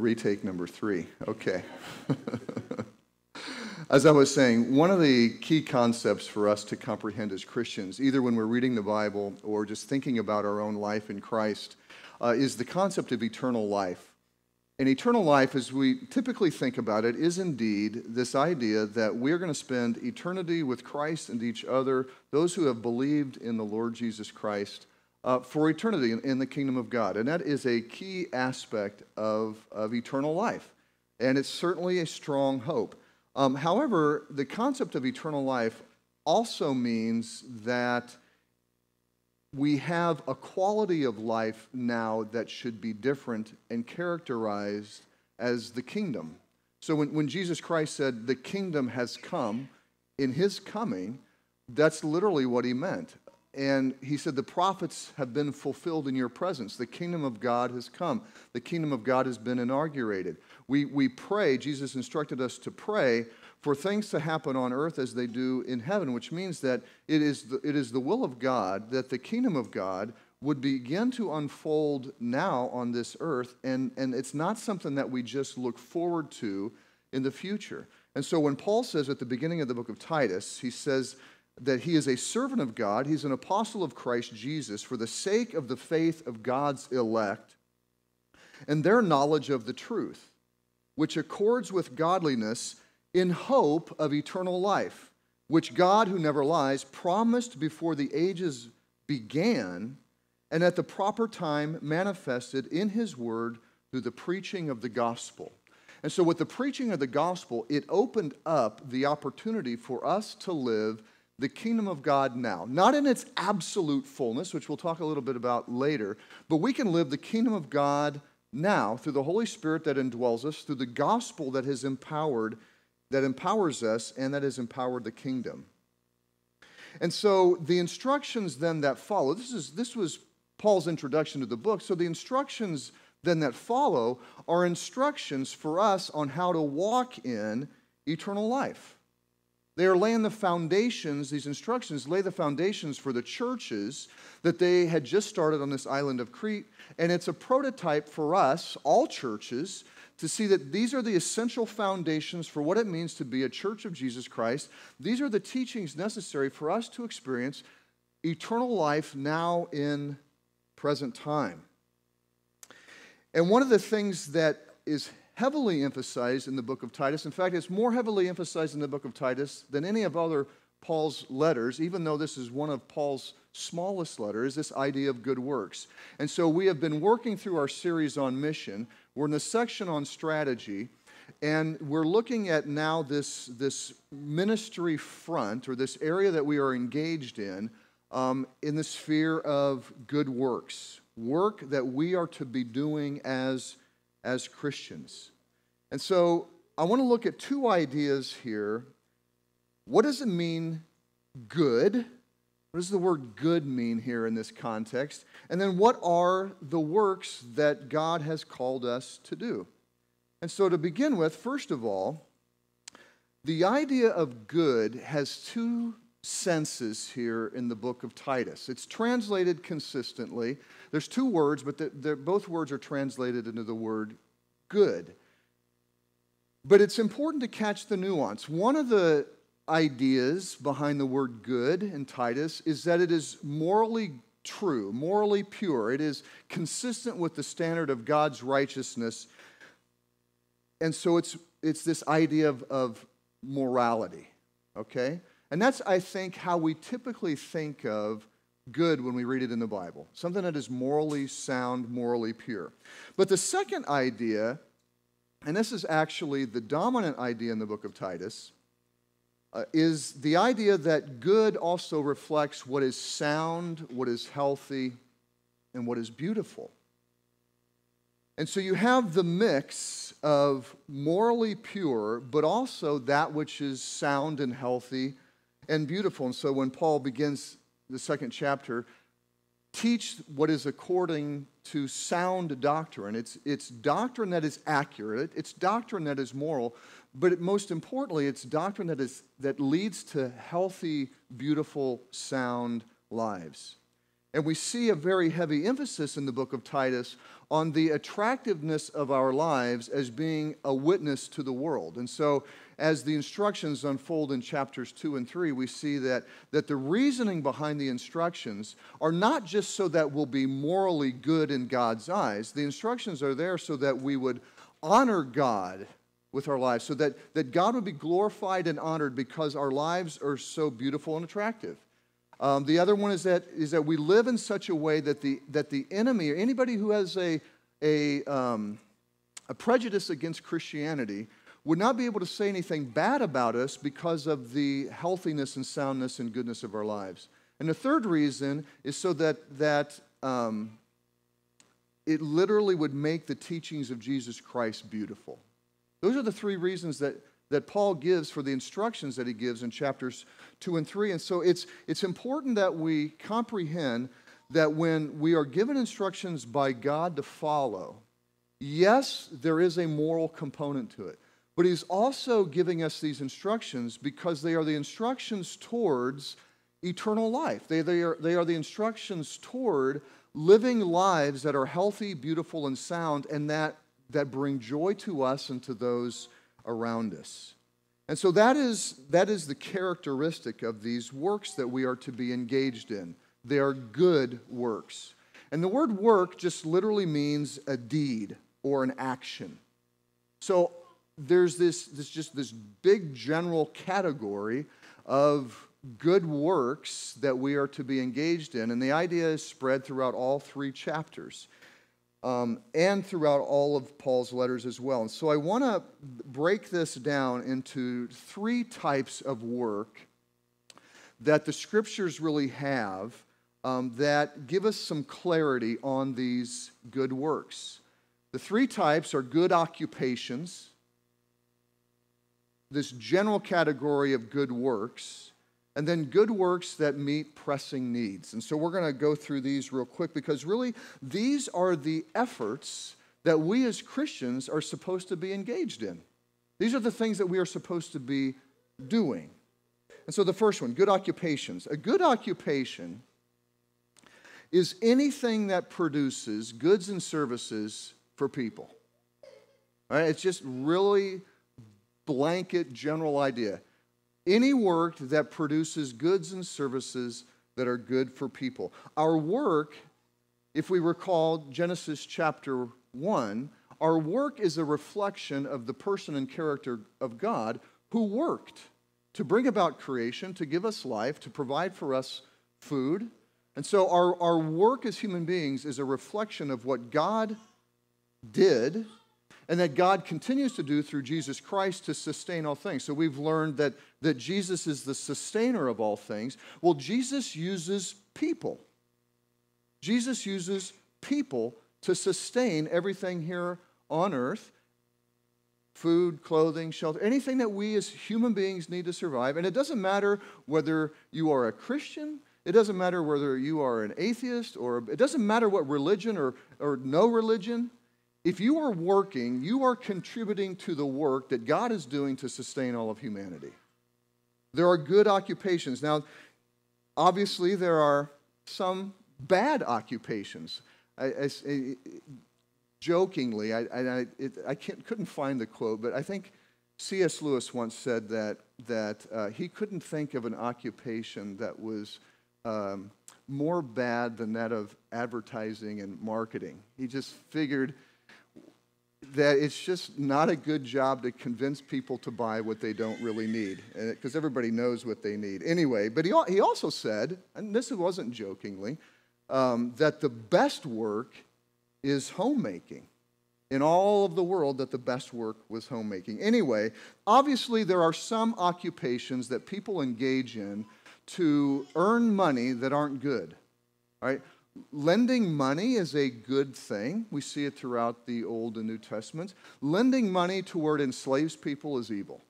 Retake number three. Okay. as I was saying, one of the key concepts for us to comprehend as Christians, either when we're reading the Bible or just thinking about our own life in Christ, uh, is the concept of eternal life. And eternal life, as we typically think about it, is indeed this idea that we're going to spend eternity with Christ and each other, those who have believed in the Lord Jesus Christ, uh, for eternity in, in, the kingdom of God. And that is a key aspect of, of eternal life. And it's certainly a strong hope. Um, however, the concept of eternal life also means that we have a quality of life now that should be different and characterized as the kingdom. So when, when Jesus Christ said, The kingdom has come, in his coming, that's literally what he meant. And he said, The prophets have been fulfilled in your presence. The kingdom of God has come. The kingdom of God has been inaugurated. We, we pray, Jesus instructed us to pray for things to happen on earth as they do in heaven, which means that it is the, it is the will of God that the kingdom of God would begin to unfold now on this earth. And, and it's not something that we just look forward to in the future. And so when Paul says at the beginning of the book of Titus, he says, that he is a servant of God, he's an apostle of Christ Jesus for the sake of the faith of God's elect and their knowledge of the truth, which accords with godliness in hope of eternal life, which God, who never lies, promised before the ages began and at the proper time manifested in his word through the preaching of the gospel. And so, with the preaching of the gospel, it opened up the opportunity for us to live the kingdom of God now. Not in its absolute fullness, which we'll talk a little bit about later, but we can live the kingdom of God now through the Holy Spirit that indwells us, through the gospel that has empowered, that empowers us, and that has empowered the kingdom. And so the instructions then that follow, this, is, this was Paul's introduction to the book. So the instructions then that follow are instructions for us on how to walk in eternal life. They are laying the foundations, these instructions lay the foundations for the churches that they had just started on this island of Crete. And it's a prototype for us, all churches, to see that these are the essential foundations for what it means to be a church of Jesus Christ. These are the teachings necessary for us to experience eternal life now in present time. And one of the things that is heavily emphasized in the book of Titus. In fact, it's more heavily emphasized in the book of Titus than any of other Paul's letters, even though this is one of Paul's smallest letters, this idea of good works. And so we have been working through our series on mission. We're in the section on strategy, and we're looking at now this, this ministry front, or this area that we are engaged in, um, in the sphere of good works. Work that we are to be doing as as Christians. And so I want to look at two ideas here. What does it mean, good? What does the word good mean here in this context? And then what are the works that God has called us to do? And so to begin with, first of all, the idea of good has two senses here in the book of Titus. It's translated consistently. There's two words, but both words are translated into the word good. But it's important to catch the nuance. One of the ideas behind the word good in Titus is that it is morally true, morally pure. It is consistent with the standard of God's righteousness. And so it's, it's this idea of, of morality, okay? And that's, I think, how we typically think of good when we read it in the Bible something that is morally sound, morally pure. But the second idea, and this is actually the dominant idea in the book of Titus, uh, is the idea that good also reflects what is sound, what is healthy, and what is beautiful. And so you have the mix of morally pure, but also that which is sound and healthy and beautiful. And so when Paul begins the second chapter, teach what is according to sound doctrine. It's, it's doctrine that is accurate, it's doctrine that is moral, but it, most importantly, it's doctrine that, is, that leads to healthy, beautiful, sound lives. And we see a very heavy emphasis in the book of Titus on the attractiveness of our lives as being a witness to the world. And so, as the instructions unfold in chapters two and three, we see that, that the reasoning behind the instructions are not just so that we'll be morally good in God's eyes, the instructions are there so that we would honor God with our lives, so that, that God would be glorified and honored because our lives are so beautiful and attractive. Um, the other one is that, is that we live in such a way that the, that the enemy or anybody who has a, a, um, a prejudice against Christianity would not be able to say anything bad about us because of the healthiness and soundness and goodness of our lives. And the third reason is so that, that um, it literally would make the teachings of Jesus Christ beautiful. Those are the three reasons that, that Paul gives for the instructions that he gives in chapters 2 and 3. And so it's, it's important that we comprehend that when we are given instructions by God to follow, yes, there is a moral component to it. But he's also giving us these instructions because they are the instructions towards eternal life. They, they, are, they are the instructions toward living lives that are healthy, beautiful, and sound, and that, that bring joy to us and to those around us. And so that is, that is the characteristic of these works that we are to be engaged in. They are good works. And the word work just literally means a deed or an action. So there's this, this just this big general category of good works that we are to be engaged in. And the idea is spread throughout all three chapters um, and throughout all of Paul's letters as well. And so I want to break this down into three types of work that the scriptures really have um, that give us some clarity on these good works. The three types are good occupations this general category of good works, and then good works that meet pressing needs. And so we're going to go through these real quick because really these are the efforts that we as Christians are supposed to be engaged in. These are the things that we are supposed to be doing. And so the first one, good occupations. A good occupation is anything that produces goods and services for people. All right, it's just really blanket general idea. Any work that produces goods and services that are good for people. Our work, if we recall Genesis chapter 1, our work is a reflection of the person and character of God who worked to bring about creation, to give us life, to provide for us food. And so our, our work as human beings is a reflection of what God did and that God continues to do through Jesus Christ to sustain all things. So we've learned that, that Jesus is the sustainer of all things. Well, Jesus uses people. Jesus uses people to sustain everything here on earth food, clothing, shelter, anything that we as human beings need to survive. And it doesn't matter whether you are a Christian, it doesn't matter whether you are an atheist, or it doesn't matter what religion or, or no religion. If you are working, you are contributing to the work that God is doing to sustain all of humanity. There are good occupations. Now, obviously, there are some bad occupations. I, I, I, jokingly, I, couldn't find the quote, but I think C.S. Lewis once said that, that uh, he couldn't think of an occupation that was um, more bad than that of advertising and marketing. He just figured that it's just not a good job to convince people to buy what they don't really need, because everybody knows what they need anyway. But he, he also said, and this wasn't jokingly, um, that the best work is homemaking. In all of the world, that the best work was homemaking. Anyway, obviously, there are some occupations that people engage in to earn money that aren't good. Right? Lending money is a good thing. We see it throughout the Old and New Testaments. Lending money toward enslaves people is evil.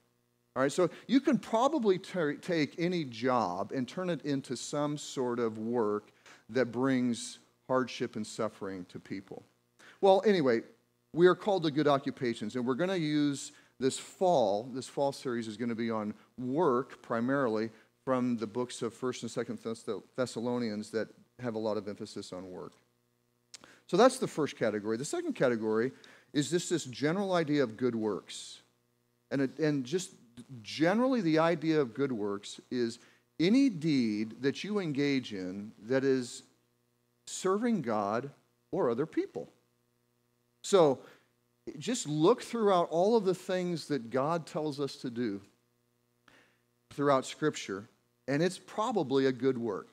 All right, so you can probably take any job and turn it into some sort of work that brings hardship and suffering to people. Well, anyway, we are called to good occupations, and we're going to use this fall. This fall series is going to be on work primarily from the books of 1st and 2nd Thessalonians that have a lot of emphasis on work. So that's the first category. The second category is just this general idea of good works. And, it, and just generally, the idea of good works is any deed that you engage in that is serving God or other people. So just look throughout all of the things that God tells us to do throughout Scripture, and it's probably a good work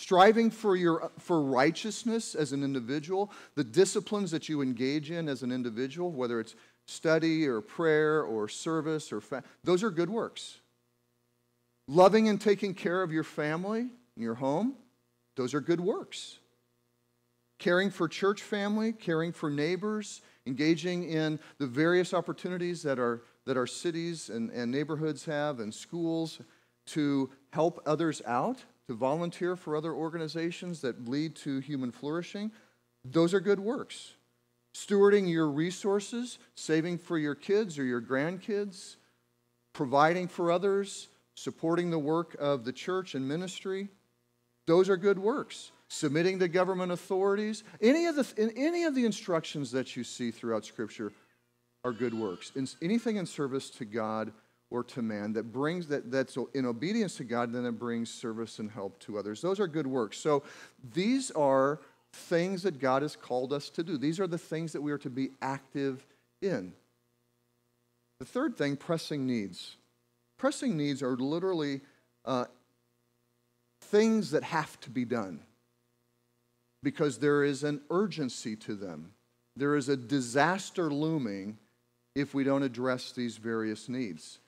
striving for, your, for righteousness as an individual, the disciplines that you engage in as an individual, whether it's study or prayer or service or fa- those are good works. Loving and taking care of your family, and your home, those are good works. Caring for church family, caring for neighbors, engaging in the various opportunities that our, that our cities and, and neighborhoods have and schools to help others out, to volunteer for other organizations that lead to human flourishing, those are good works. Stewarding your resources, saving for your kids or your grandkids, providing for others, supporting the work of the church and ministry, those are good works. Submitting to government authorities, any of the, any of the instructions that you see throughout Scripture are good works. anything in service to God or to man that brings that that's in obedience to God, then it brings service and help to others. Those are good works. So these are things that God has called us to do. These are the things that we are to be active in. The third thing, pressing needs. Pressing needs are literally uh, things that have to be done because there is an urgency to them. There is a disaster looming if we don't address these various needs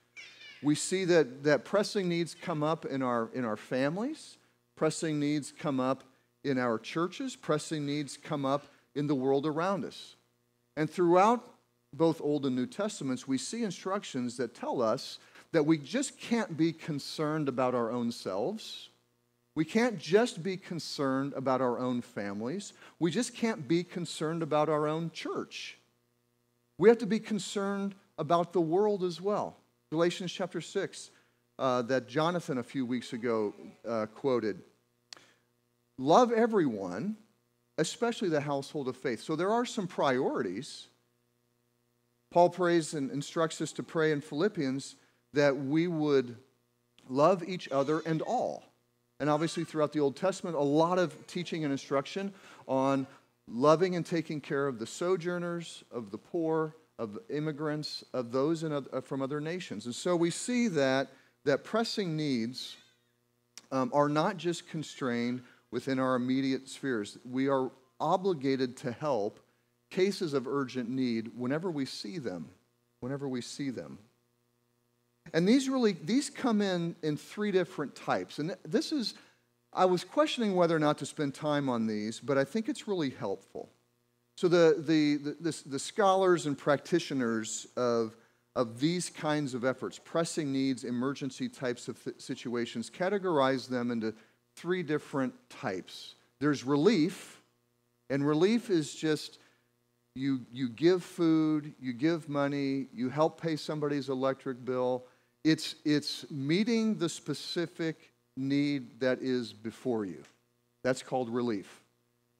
we see that, that pressing needs come up in our, in our families, pressing needs come up in our churches, pressing needs come up in the world around us. And throughout both Old and New Testaments, we see instructions that tell us that we just can't be concerned about our own selves. We can't just be concerned about our own families. We just can't be concerned about our own church. We have to be concerned about the world as well. Galatians chapter 6, uh, that Jonathan a few weeks ago uh, quoted. Love everyone, especially the household of faith. So there are some priorities. Paul prays and instructs us to pray in Philippians that we would love each other and all. And obviously, throughout the Old Testament, a lot of teaching and instruction on loving and taking care of the sojourners, of the poor, of immigrants, of those in, uh, from other nations. And so we see that, that pressing needs um, are not just constrained within our immediate spheres. We are obligated to help cases of urgent need whenever we see them. Whenever we see them. And these really, these come in in three different types. And this is, I was questioning whether or not to spend time on these, but I think it's really helpful. So the, the, the, the, scholars and practitioners of, of these kinds of efforts, pressing needs, emergency types of situations, categorize them into three different types. There's relief, and relief is just you, you give food, you give money, you help pay somebody's electric bill. It's, it's meeting the specific need that is before you. That's called relief.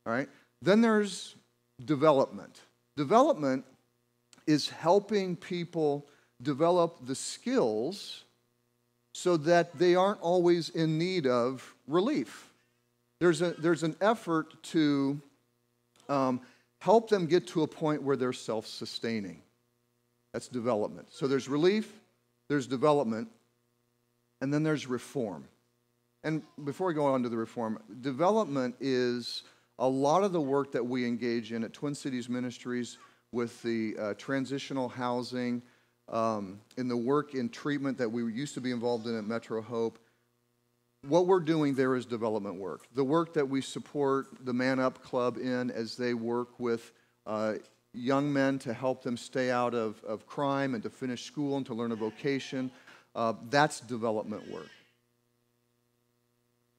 All right? Then there's development. Development is helping people develop the skills so that they aren't always in need of relief. There's, a, there's an effort to um, help them get to a point where they're self sustaining. That's development. So there's relief, there's development, and then there's reform. And before we go on to the reform, development is a lot of the work that we engage in at Twin Cities Ministries with the uh, transitional housing, um, in the work in treatment that we used to be involved in at Metro Hope, what we're doing there is development work. The work that we support the Man Up Club in as they work with uh, young men to help them stay out of, of crime and to finish school and to learn a vocation, uh, that's development work.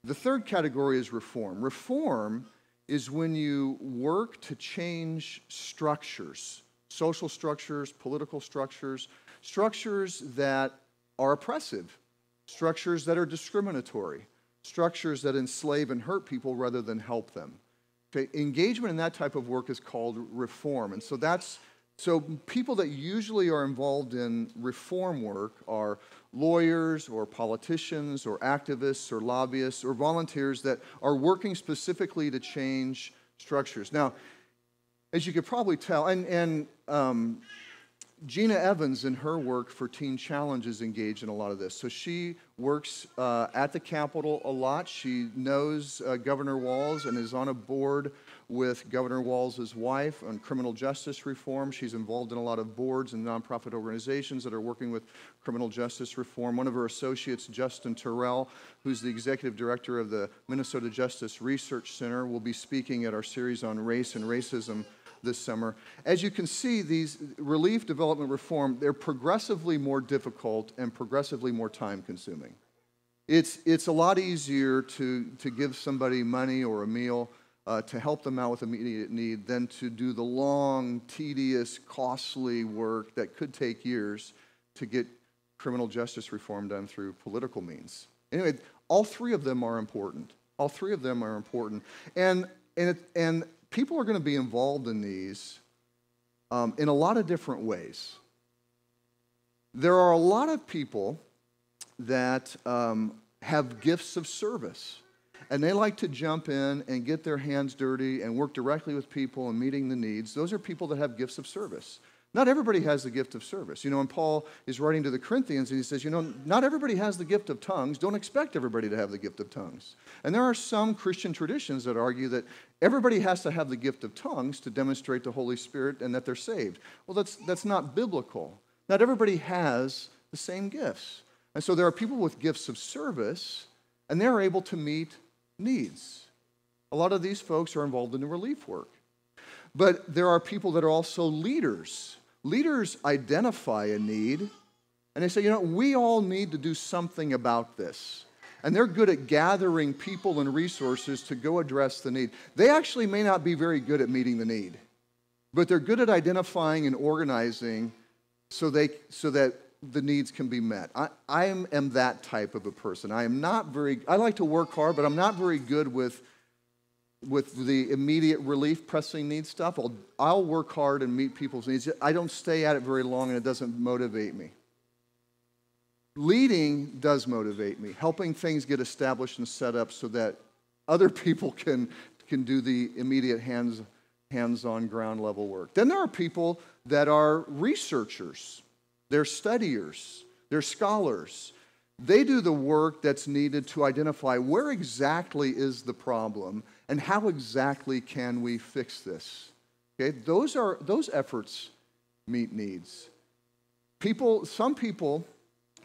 The third category is reform. Reform is when you work to change structures, social structures, political structures, structures that are oppressive, structures that are discriminatory, structures that enslave and hurt people rather than help them. Okay, engagement in that type of work is called reform. And so that's so people that usually are involved in reform work are lawyers or politicians or activists or lobbyists or volunteers that are working specifically to change structures. Now, as you could probably tell, and, and um, Gina Evans, in her work for Teen Challenge, is engaged in a lot of this. So she works uh, at the Capitol a lot. She knows uh, Governor Walz and is on a board with Governor Walz's wife on criminal justice reform. She's involved in a lot of boards and nonprofit organizations that are working with criminal justice reform. One of her associates, Justin Terrell, who's the executive director of the Minnesota Justice Research Center, will be speaking at our series on race and racism this summer. As you can see, these relief, development, reform, they're progressively more difficult and progressively more time consuming. It's, it's a lot easier to, to give somebody money or a meal uh, to help them out with immediate need than to do the long, tedious, costly work that could take years to get criminal justice reform done through political means. Anyway, all three of them are important. All three of them are important. And, and, it, and people are going to be involved in these um, in a lot of different ways. There are a lot of people that um, have gifts of service, and they like to jump in and get their hands dirty and work directly with people and meeting the needs. Those are people that have gifts of service. Not everybody has the gift of service. You know, and Paul is writing to the Corinthians and he says, you know, not everybody has the gift of tongues. Don't expect everybody to have the gift of tongues. And there are some Christian traditions that argue that everybody has to have the gift of tongues to demonstrate the Holy Spirit and that they're saved. Well, that's, that's not biblical. Not everybody has the same gifts. And so there are people with gifts of service and they're able to meet needs. A lot of these folks are involved in the relief work. But there are people that are also leaders leaders identify a need and they say, you know, we all need to do something about this. And they're good at gathering people and resources to go address the need. They actually may not be very good at meeting the need, but they're good at identifying and organizing so, they, so that the needs can be met. I, I am, am that type of a person. I am not very, I like to work hard, but I'm not very good with with the immediate relief pressing needs stuff, I'll, I'll work hard and meet people's needs. I don't stay at it very long and it doesn't motivate me. Leading does motivate me, helping things get established and set up so that other people can, can do the immediate hands, hands-on ground level work. Then there are people that are researchers, they're studiers, they're scholars. They do the work that's needed to identify where exactly is the problem and how exactly can we fix this? Okay, those are those efforts meet needs. People, some people,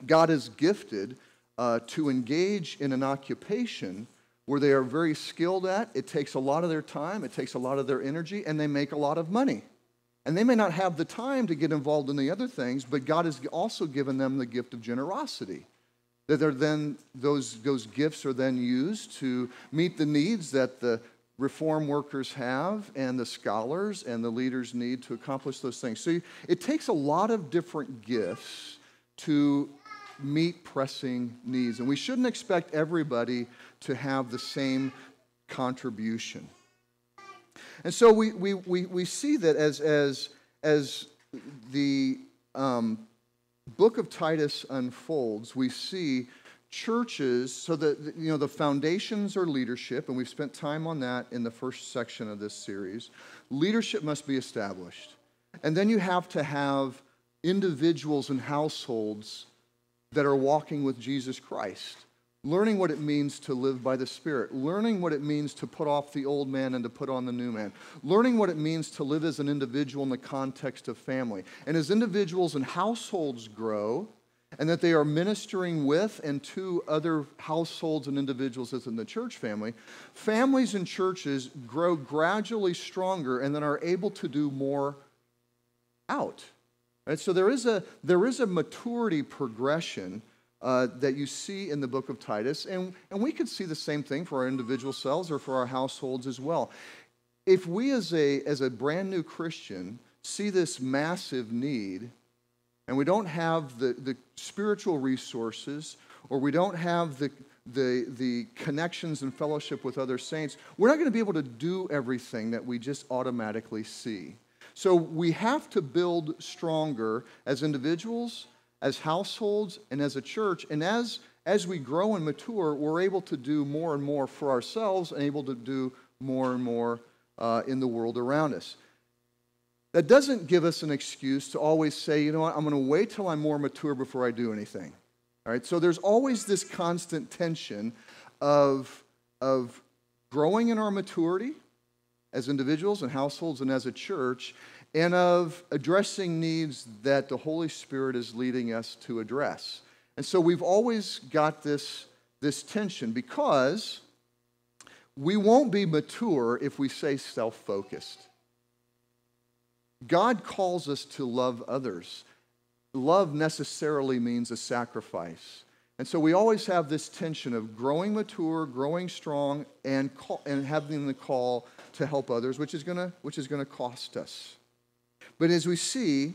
God is gifted uh, to engage in an occupation where they are very skilled at. It takes a lot of their time, it takes a lot of their energy, and they make a lot of money. And they may not have the time to get involved in the other things, but God has also given them the gift of generosity that are then those, those gifts are then used to meet the needs that the reform workers have and the scholars and the leaders need to accomplish those things. So it takes a lot of different gifts to meet pressing needs. And we shouldn't expect everybody to have the same contribution. And so we, we, we, we see that as, as, as the um, book of Titus unfolds, we see churches so that you know the foundations are leadership and we've spent time on that in the first section of this series. Leadership must be established. And then you have to have individuals and households that are walking with jesus christ learning what it means to live by the spirit learning what it means to put off the old man and to put on the new man learning what it means to live as an individual in the context of family and as individuals and households grow and that they are ministering with and to other households and individuals within the church family, families and churches grow gradually stronger and then are able to do more out. Right? So there is a, there is a maturity progression uh, that you see in the book of Titus, and, and we could see the same thing for our individual selves or for our households as well. If we as a, as a brand new Christian see this massive need, and we don't have the, the spiritual resources or we don't have the, the, the connections and fellowship with other saints, we're not going to be able to do everything that we just automatically see. So we have to build stronger as individuals, as households, and as a church. And as, as we grow and mature, we're able to do more and more for ourselves and able to do more and more uh, in the world around us. That doesn't give us an excuse to always say, you know what, I'm going to wait till I'm more mature before I do anything. All right, so there's always this constant tension of, of growing in our maturity as individuals and households and as a church, and of addressing needs that the Holy Spirit is leading us to address. And so we've always got this, this tension because we won't be mature if we say self focused. God calls us to love others. Love necessarily means a sacrifice. And so we always have this tension of growing mature, growing strong, and, call, and having the call to help others, which is going which is going to cost us. But as we see,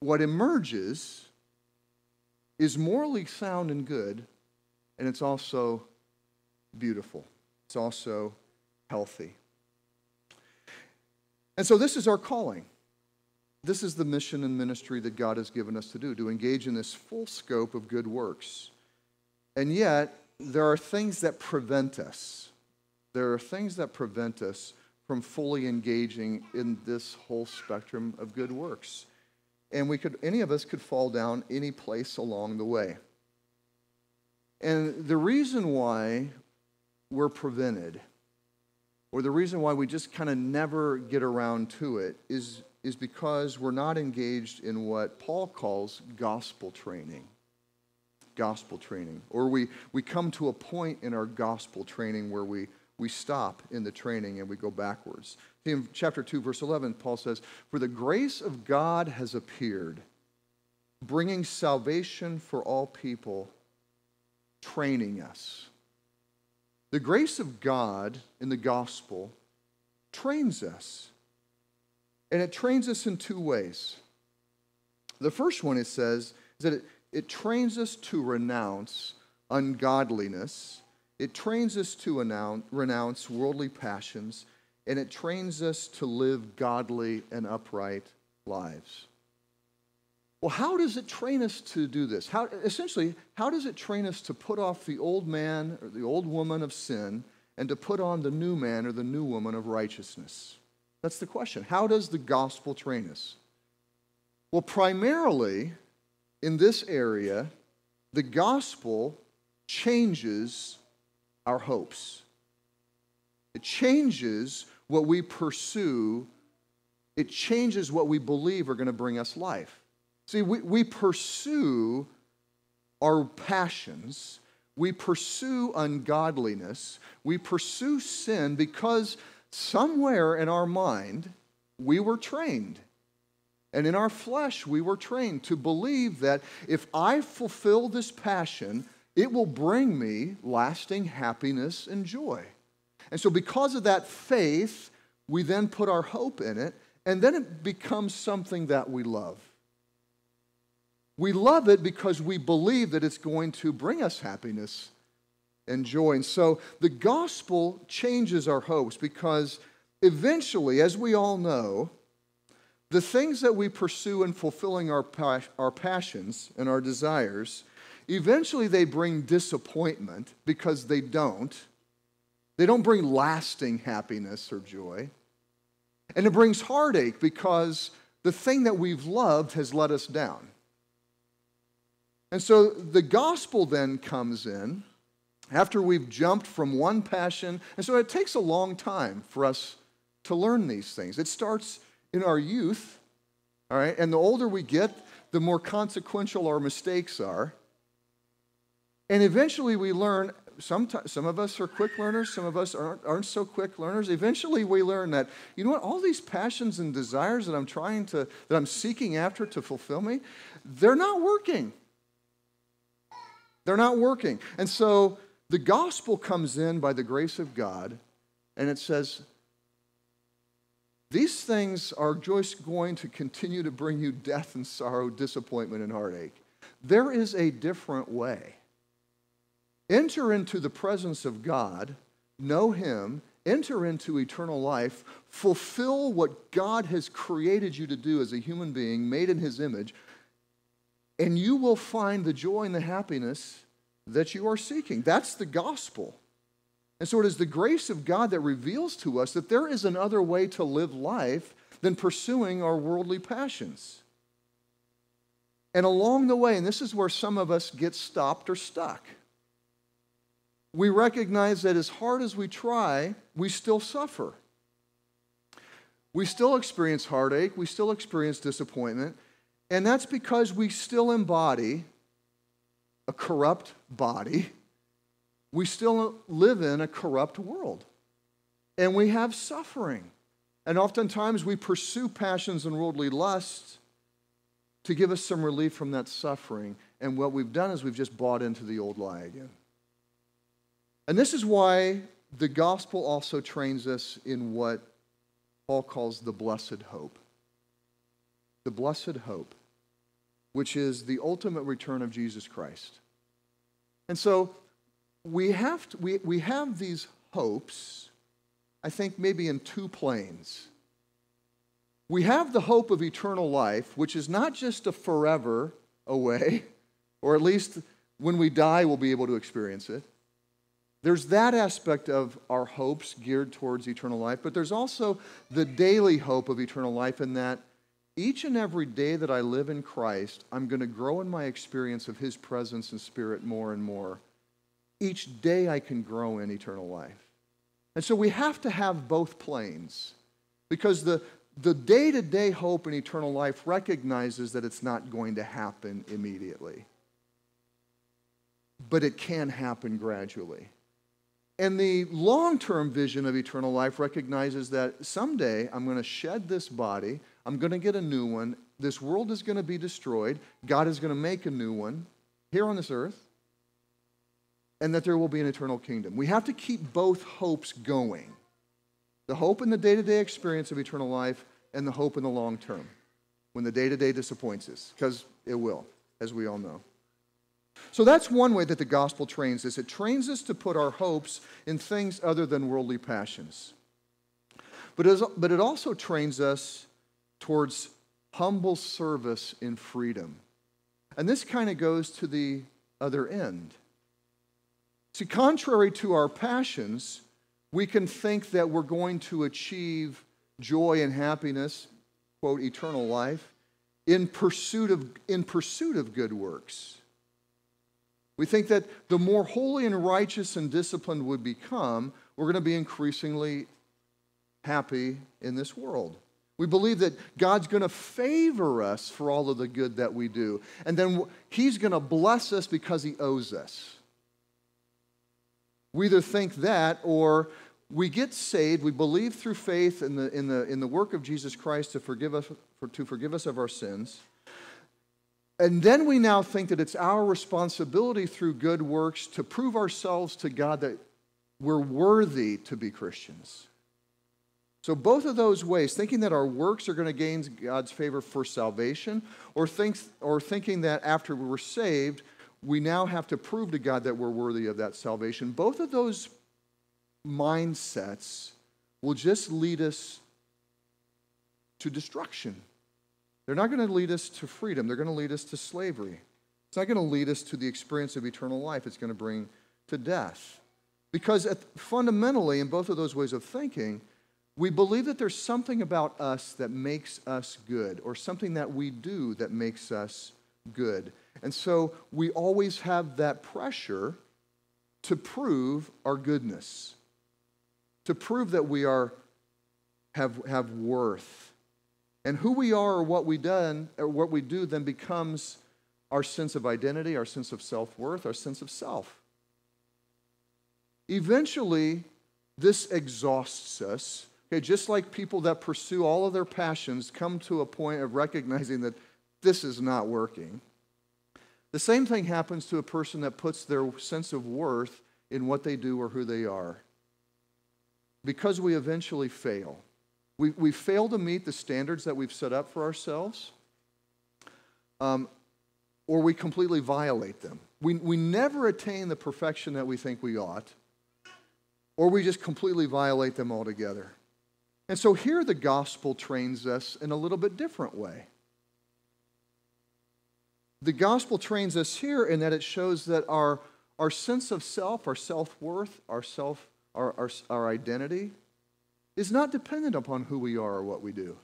what emerges is morally sound and good, and it's also beautiful. It's also healthy. And so this is our calling. This is the mission and ministry that God has given us to do, to engage in this full scope of good works. And yet, there are things that prevent us. There are things that prevent us from fully engaging in this whole spectrum of good works. And we could, any of us could fall down any place along the way. And the reason why we're prevented or the reason why we just kind of never get around to it is, is because we're not engaged in what Paul calls gospel training. Gospel training. Or we, we come to a point in our gospel training where we, we stop in the training and we go backwards. In chapter 2, verse 11, Paul says, For the grace of God has appeared, bringing salvation for all people, training us the grace of God in the gospel trains us. And it trains us in two ways. The first one, it says, is that it, it trains us to renounce ungodliness, it trains us to renounce, worldly passions, and it trains us to live godly and upright lives. Well, how does it train us to do this? How, essentially, how does it train us to put off the old man or the old woman of sin and to put on the new man or the new woman of righteousness? That's the question. How does the gospel train us? Well, primarily in this area, the gospel changes our hopes. It changes what we pursue, it changes what we believe are going to bring us life. See, we, we pursue our passions, we pursue ungodliness, we pursue sin because somewhere in our mind we were trained. And in our flesh, we were trained to believe that if I fulfill this passion, it will bring me lasting happiness and joy. And so, because of that faith, we then put our hope in it, and then it becomes something that we love. We love it because we believe that it's going to bring us happiness and joy. And so the gospel changes our hopes because eventually, as we all know, the things that we pursue in fulfilling our, our passions and our desires, eventually they bring disappointment because they don't. They don't bring lasting happiness or joy. And it brings heartache because the thing that we've loved has let us down. And so the gospel then comes in after we've jumped from one passion. And so it takes a long time for us to learn these things. It starts in our youth, all right? And the older we get, the more consequential our mistakes are. And eventually we learn, some, some of us are quick learners, some of us aren't, aren't so quick learners. Eventually we learn that, you know what, all these passions and desires that I'm trying to, that I'm seeking after to fulfill me, they're not working. They're not working. And so the gospel comes in by the grace of God, and it says, These things are just going to continue to bring you death and sorrow, disappointment and heartache. there is a different way. Enter into the presence of God, know Him, enter into eternal life, fulfill what God has created you to do as a human being made in His image, and you will find the joy and the happiness that you are seeking. That's the gospel. And so it is the grace of God that reveals to us that there is another way to live life than pursuing our worldly passions. And along the way, and this is where some of us get stopped or stuck, we recognize that as hard as we try, we still suffer. We still experience heartache, we still experience disappointment, and that's because we still embody a corrupt body. We still live in a corrupt world. And we have suffering. And oftentimes we pursue passions and worldly lusts to give us some relief from that suffering. And what we've done is we've just bought into the old lie again. And this is why the gospel also trains us in what Paul calls the blessed hope. The blessed hope, which is the ultimate return of Jesus Christ. And so we have, to, we, we have these hopes, I think maybe in two planes. We have the hope of eternal life, which is not just a forever away, or at least when we die, we'll be able to experience it. There's that aspect of our hopes geared towards eternal life, but there's also the daily hope of eternal life in that each and every day that I live in Christ, I'm going to grow in my experience of His presence and Spirit more and more. Each day I can grow in eternal life. And so we have to have both planes because the, the day to day hope in eternal life recognizes that it's not going to happen immediately, but it can happen gradually. And the long term vision of eternal life recognizes that someday I'm going to shed this body, I'm going to get a new one, this world is going to be destroyed, God is going to make a new one here on this earth, and that there will be an eternal kingdom. We have to keep both hopes going the hope in the day to day experience of eternal life, and the hope in the long term when the day to day disappoints us, because it will, as we all know. So that's one way that the gospel trains us. It trains us to put our hopes in things other than worldly passions. But but it also trains us towards humble service in freedom. And this kind of goes to the other end. See, contrary to our passions, we can think that we're going to achieve joy and happiness, quote, eternal life, in pursuit of, in pursuit of good works. We think that the more holy and righteous and disciplined we become, we're going to be increasingly happy in this world. We believe that God's going to favor us for all of the good that we do. And then He's going to bless us because He owes us. We either think that or we get saved, we believe through faith in the, in the, in the work of Jesus Christ to forgive, us, for, to forgive us of our sins. And then we now think that it's our responsibility through good works to prove ourselves to God that we're worthy to be Christians. So, both of those ways, thinking that our works are going to gain God's favor for salvation, or, think, or thinking that after we're saved, we now have to prove to God that we're worthy of that salvation, both of those mindsets will just lead us to destruction. They're not going to lead us to freedom, they're going to lead us to slavery. It's not going to lead us to the experience of eternal life, it's going to bring to death. Because fundamentally, in both of those ways of thinking, we believe that there's something about us that makes us good, or something that we do that makes us good. And so we always have that pressure to prove our goodness, to prove that we are, have, have worth. And who we are or what we done or what we do then becomes our sense of identity, our sense of self-worth, our sense of self. Eventually, this exhausts us Okay, just like people that pursue all of their passions come to a point of recognizing that this is not working. The same thing happens to a person that puts their sense of worth in what they do or who they are. Because we eventually fail. We, we fail to meet the standards that we've set up for ourselves. Um, or we completely violate them. We, we never attain the perfection that we think we ought, or we just completely violate them altogether. And so here the gospel trains us in a little bit different way. The gospel trains us here in that it shows that our, our sense of self, our self worth, our, self, our, our, our identity is not dependent upon who we are or what we do.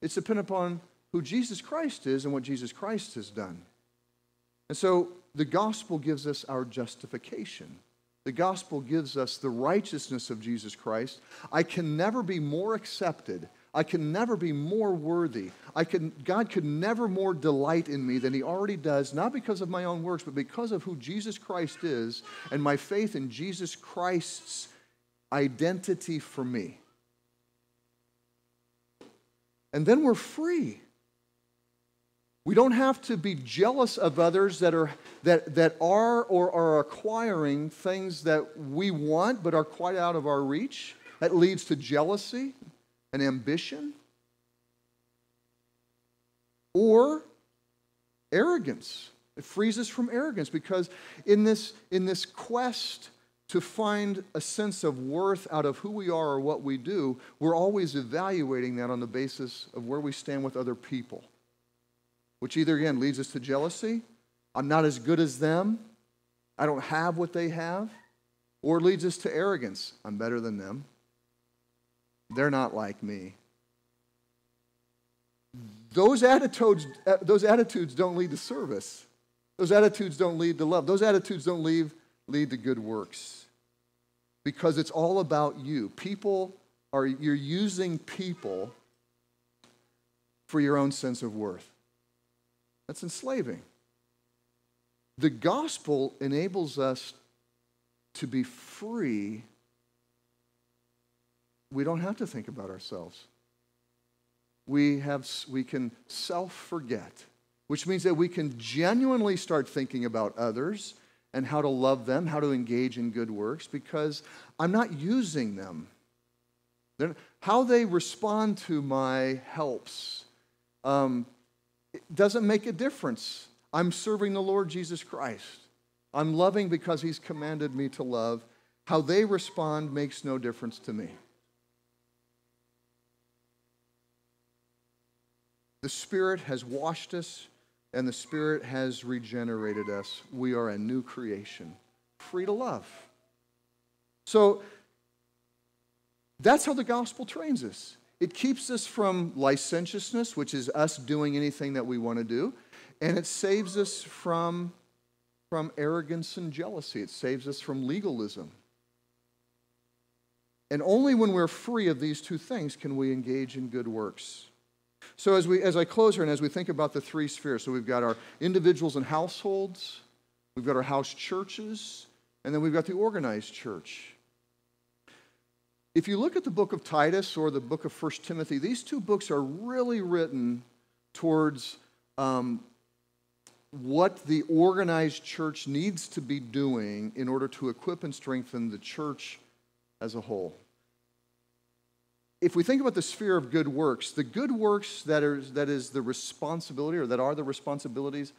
It's dependent upon who Jesus Christ is and what Jesus Christ has done. And so the gospel gives us our justification. The gospel gives us the righteousness of Jesus Christ. I can never be more accepted. I can never be more worthy. I can, God could never more delight in me than He already does, not because of my own works, but because of who Jesus Christ is and my faith in Jesus Christ's identity for me. And then we're free. We don't have to be jealous of others that are, that, that are or are acquiring things that we want but are quite out of our reach. That leads to jealousy and ambition or arrogance. It frees us from arrogance because in this, in this quest to find a sense of worth out of who we are or what we do, we're always evaluating that on the basis of where we stand with other people which either again leads us to jealousy, I'm not as good as them, I don't have what they have, or leads us to arrogance, I'm better than them, they're not like me. Those attitudes, uh, those attitudes don't lead to service. Those attitudes don't lead to love. Those attitudes don't lead, lead to good works. Because it's all about you. People are, you're using people for your own sense of worth. That's enslaving. The gospel enables us to be free. We don't have to think about ourselves. We, have, we can self forget, which means that we can genuinely start thinking about others and how to love them, how to engage in good works, because I'm not using them. They're, how they respond to my helps, um, doesn't make a difference. I'm serving the Lord Jesus Christ. I'm loving because he's commanded me to love. How they respond makes no difference to me. The Spirit has washed us and the Spirit has regenerated us. We are a new creation, free to love. So that's how the gospel trains us. It keeps us from licentiousness, which is us doing anything that we want to do, and it saves us from, from arrogance and jealousy. It saves us from legalism. And only when we're free of these two things can we engage in good works. So as, we, as I close here and as we think about the three spheres, so we've got our individuals and households, we've got our house churches, and then we've got the organized church. If you look at the book of Titus or the book of First Timothy, these two books are really written towards um, what the organized church needs to be doing in order to equip and strengthen the church as a whole. If we think about the sphere of good works, the good works that, are, that is the responsibility or that are the responsibilities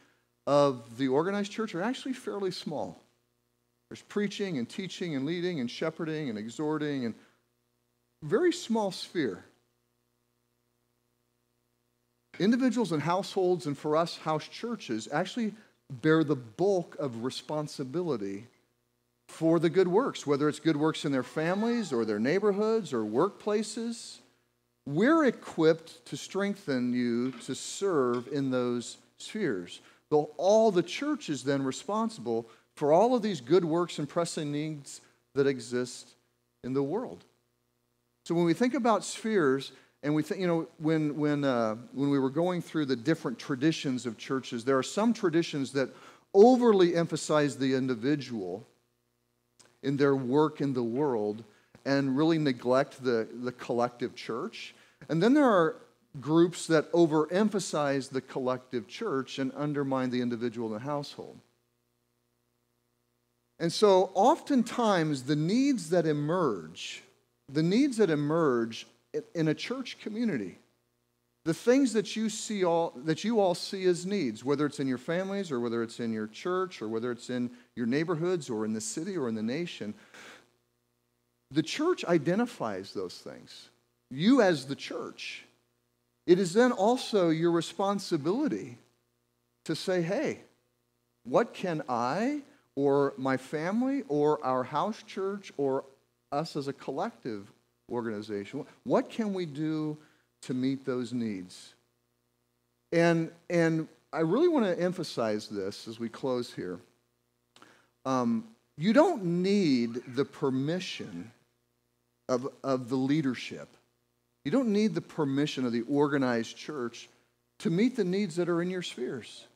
of the organized church are actually fairly small. There's preaching and teaching and leading and shepherding and exhorting and very small sphere. Individuals and households, and for us, house churches, actually bear the bulk of responsibility for the good works, whether it's good works in their families or their neighborhoods or workplaces. We're equipped to strengthen you to serve in those spheres. Though all the church is then responsible for all of these good works and pressing needs that exist in the world. So when we think about spheres, and we think, you know, when, when, uh, when we were going through the different traditions of churches, there are some traditions that overly emphasize the individual in their work in the world and really neglect the, the collective church. And then there are groups that overemphasize the collective church and undermine the individual in the household. And so, oftentimes, the needs that emerge the needs that emerge in a church community the things that you see all that you all see as needs, whether it's in your families or whether it's in your church or whether it's in your neighborhoods or in the city or in the nation, the church identifies those things. You as the church. It is then also your responsibility to say, hey, what can I or my family or our house church or us as a collective organization, what can we do to meet those needs? And, and I really want to emphasize this as we close here. Um, you don't need the permission of, of the leadership. You don't need the permission of the organized church to meet the needs that are in your spheres.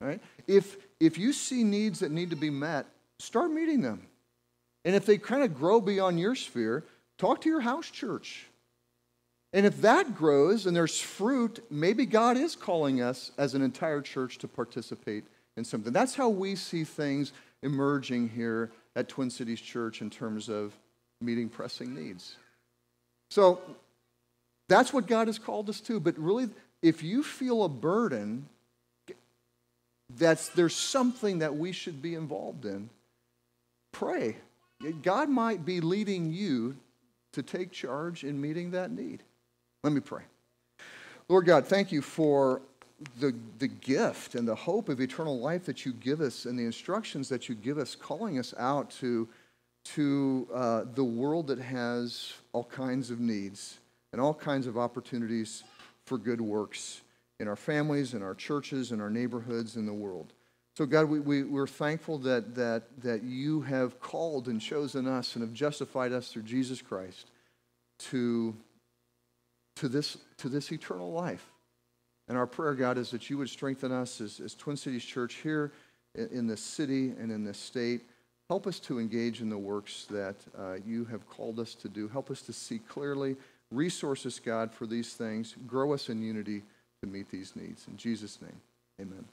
Right? If, if you see needs that need to be met, start meeting them. And if they kind of grow beyond your sphere, talk to your house church. And if that grows and there's fruit, maybe God is calling us as an entire church to participate in something. That's how we see things emerging here at Twin Cities Church in terms of meeting pressing needs. So that's what God has called us to. But really, if you feel a burden that's there's something that we should be involved in, pray. God might be leading you to take charge in meeting that need. Let me pray. Lord God, thank you for the, the gift and the hope of eternal life that you give us and the instructions that you give us, calling us out to, to uh, the world that has all kinds of needs and all kinds of opportunities for good works in our families, in our churches, in our neighborhoods, in the world. So, God, we, we, we're thankful that, that, that you have called and chosen us and have justified us through Jesus Christ to, to, this, to this eternal life. And our prayer, God, is that you would strengthen us as, as Twin Cities Church here in, in this city and in this state. Help us to engage in the works that uh, you have called us to do. Help us to see clearly. Resources, God, for these things. Grow us in unity to meet these needs. In Jesus' name, amen.